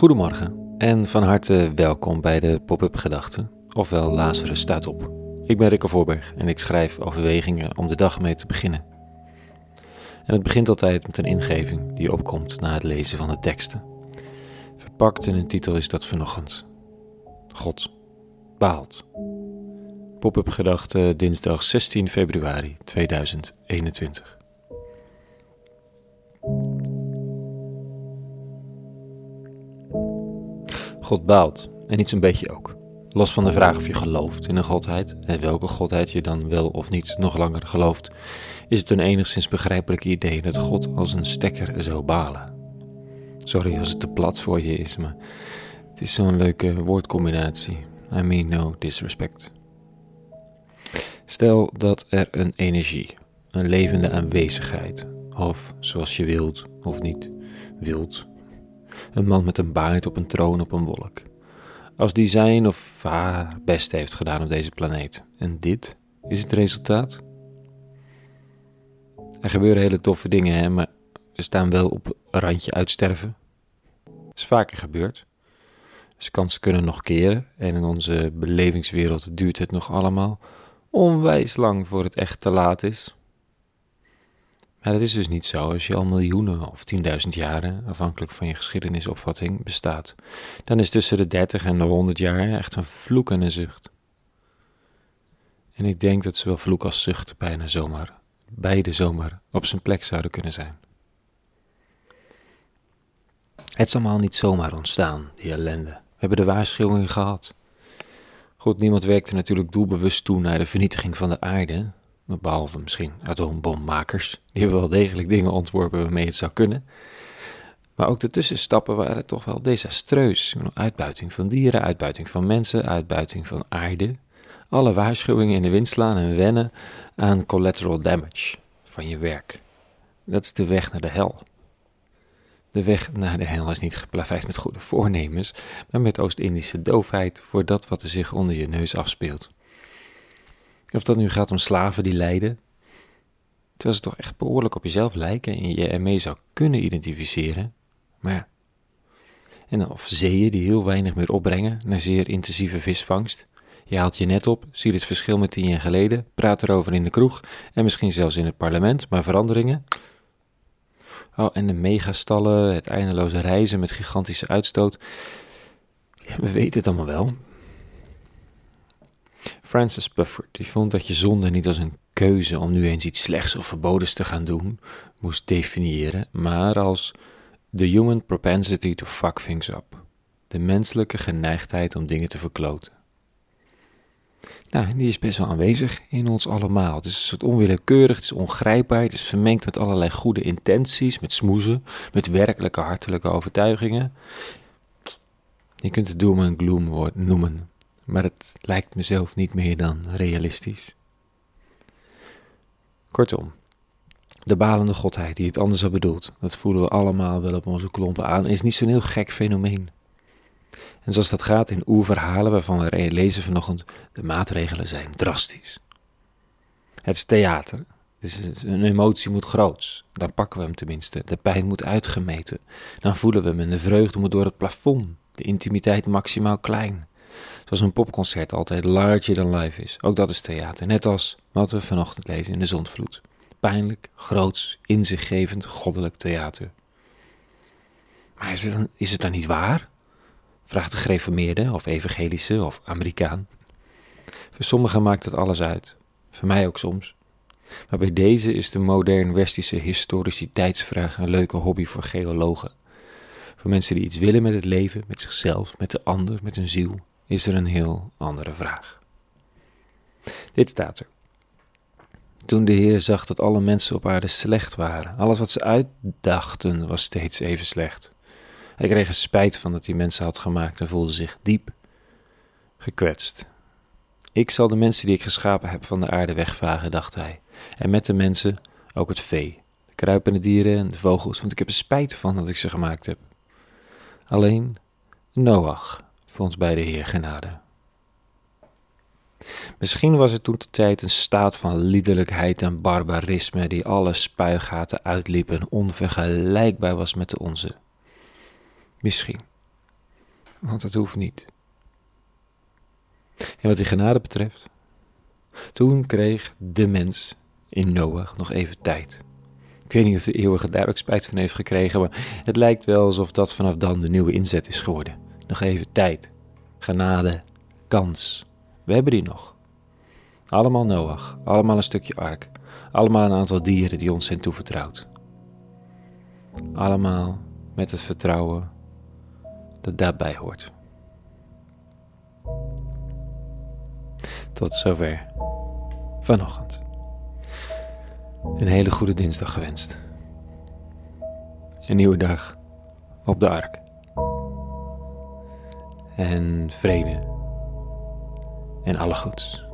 Goedemorgen en van harte welkom bij de Pop-up Gedachten, ofwel Lazarus staat op. Ik ben Rikke Voorberg en ik schrijf overwegingen om de dag mee te beginnen. En het begint altijd met een ingeving die opkomt na het lezen van de teksten. Verpakt in een titel is dat vanochtend. God baalt. Pop-up Gedachten dinsdag 16 februari 2021. God baalt, en niet zo'n beetje ook. Los van de vraag of je gelooft in een godheid, en welke godheid je dan wel of niet nog langer gelooft, is het een enigszins begrijpelijk idee dat God als een stekker zou balen. Sorry als het te plat voor je is, maar het is zo'n leuke woordcombinatie. I mean no disrespect. Stel dat er een energie, een levende aanwezigheid, of zoals je wilt of niet wilt, een man met een baard op een troon op een wolk. Als die zijn of haar best heeft gedaan op deze planeet. En dit is het resultaat? Er gebeuren hele toffe dingen, hè, maar we staan wel op een randje uitsterven. Dat is vaker gebeurd. Dus kansen kunnen nog keren en in onze belevingswereld duurt het nog allemaal onwijs lang voor het echt te laat is. Maar dat is dus niet zo. Als je al miljoenen of tienduizend jaren, afhankelijk van je geschiedenisopvatting, bestaat, dan is tussen de dertig en de honderd jaar echt een vloek en een zucht. En ik denk dat zowel vloek als zucht bijna zomaar, beide zomaar, op zijn plek zouden kunnen zijn. Het is allemaal niet zomaar ontstaan, die ellende. We hebben de waarschuwingen gehad. Goed, niemand werkte natuurlijk doelbewust toe naar de vernietiging van de aarde, behalve misschien atoombommakers, die hebben wel degelijk dingen ontworpen waarmee het zou kunnen. Maar ook de tussenstappen waren toch wel desastreus. Uitbuiting van dieren, uitbuiting van mensen, uitbuiting van aarde. Alle waarschuwingen in de wind slaan en wennen aan collateral damage van je werk. Dat is de weg naar de hel. De weg naar de hel is niet geplaveid met goede voornemens, maar met Oost-Indische doofheid voor dat wat er zich onder je neus afspeelt. Of dat nu gaat om slaven die lijden. Terwijl ze toch echt behoorlijk op jezelf lijken en je ermee zou kunnen identificeren. Maar ja. En of zeeën die heel weinig meer opbrengen na zeer intensieve visvangst. Je haalt je net op, ziet het verschil met tien jaar geleden, praat erover in de kroeg en misschien zelfs in het parlement, maar veranderingen. Oh, en de megastallen, het eindeloze reizen met gigantische uitstoot. we weten het allemaal wel, Francis Bufford die vond dat je zonde niet als een keuze om nu eens iets slechts of verbodens te gaan doen moest definiëren, maar als the human propensity to fuck things up. De menselijke geneigdheid om dingen te verkloten. Nou, die is best wel aanwezig in ons allemaal. Het is een soort onwillekeurig, het is ongrijpbaar, het is vermengd met allerlei goede intenties, met smoezen, met werkelijke hartelijke overtuigingen. Je kunt het doom en gloom noemen maar het lijkt mezelf niet meer dan realistisch. Kortom, de balende godheid die het anders had bedoeld, dat voelen we allemaal wel op onze klompen aan, is niet zo'n heel gek fenomeen. En zoals dat gaat in oerverhalen waarvan we lezen vanochtend, de maatregelen zijn drastisch. Het is theater, dus een emotie moet groots, dan pakken we hem tenminste. De pijn moet uitgemeten, dan voelen we hem en de vreugde moet door het plafond, de intimiteit maximaal klein. Zoals een popconcert altijd larger than life is. Ook dat is theater. Net als wat we vanochtend lezen in de Zondvloed. Pijnlijk, groots, inzichtgevend, goddelijk theater. Maar is het, dan, is het dan niet waar? Vraagt de gereformeerde of evangelische of Amerikaan. Voor sommigen maakt het alles uit. Voor mij ook soms. Maar bij deze is de modern-westische historiciteitsvraag een leuke hobby voor geologen. Voor mensen die iets willen met het leven, met zichzelf, met de ander, met hun ziel, is er een heel andere vraag. Dit staat er. Toen de Heer zag dat alle mensen op aarde slecht waren, alles wat ze uitdachten was steeds even slecht. Hij kreeg er spijt van dat hij mensen had gemaakt en voelde zich diep gekwetst. Ik zal de mensen die ik geschapen heb van de aarde wegvagen, dacht hij, en met de mensen ook het vee, de kruipende dieren en de vogels, want ik heb er spijt van dat ik ze gemaakt heb. Alleen Noach vond bij de Heer genade. Misschien was het toen de tijd een staat van liederlijkheid en barbarisme die alle spuigaten uitliep en onvergelijkbaar was met de onze. Misschien. want het hoeft niet. En wat die genade betreft, toen kreeg de mens in Noach nog even tijd. Ik weet niet of de eeuwige daar ook spijt van heeft gekregen, maar het lijkt wel alsof dat vanaf dan de nieuwe inzet is geworden. Nog even tijd, genade, kans. We hebben die nog. Allemaal Noach, allemaal een stukje ark, allemaal een aantal dieren die ons zijn toevertrouwd. Allemaal met het vertrouwen dat daarbij hoort. Tot zover vanochtend. Een hele goede dinsdag gewenst. Een nieuwe dag op de ark. En vrede en alle goeds.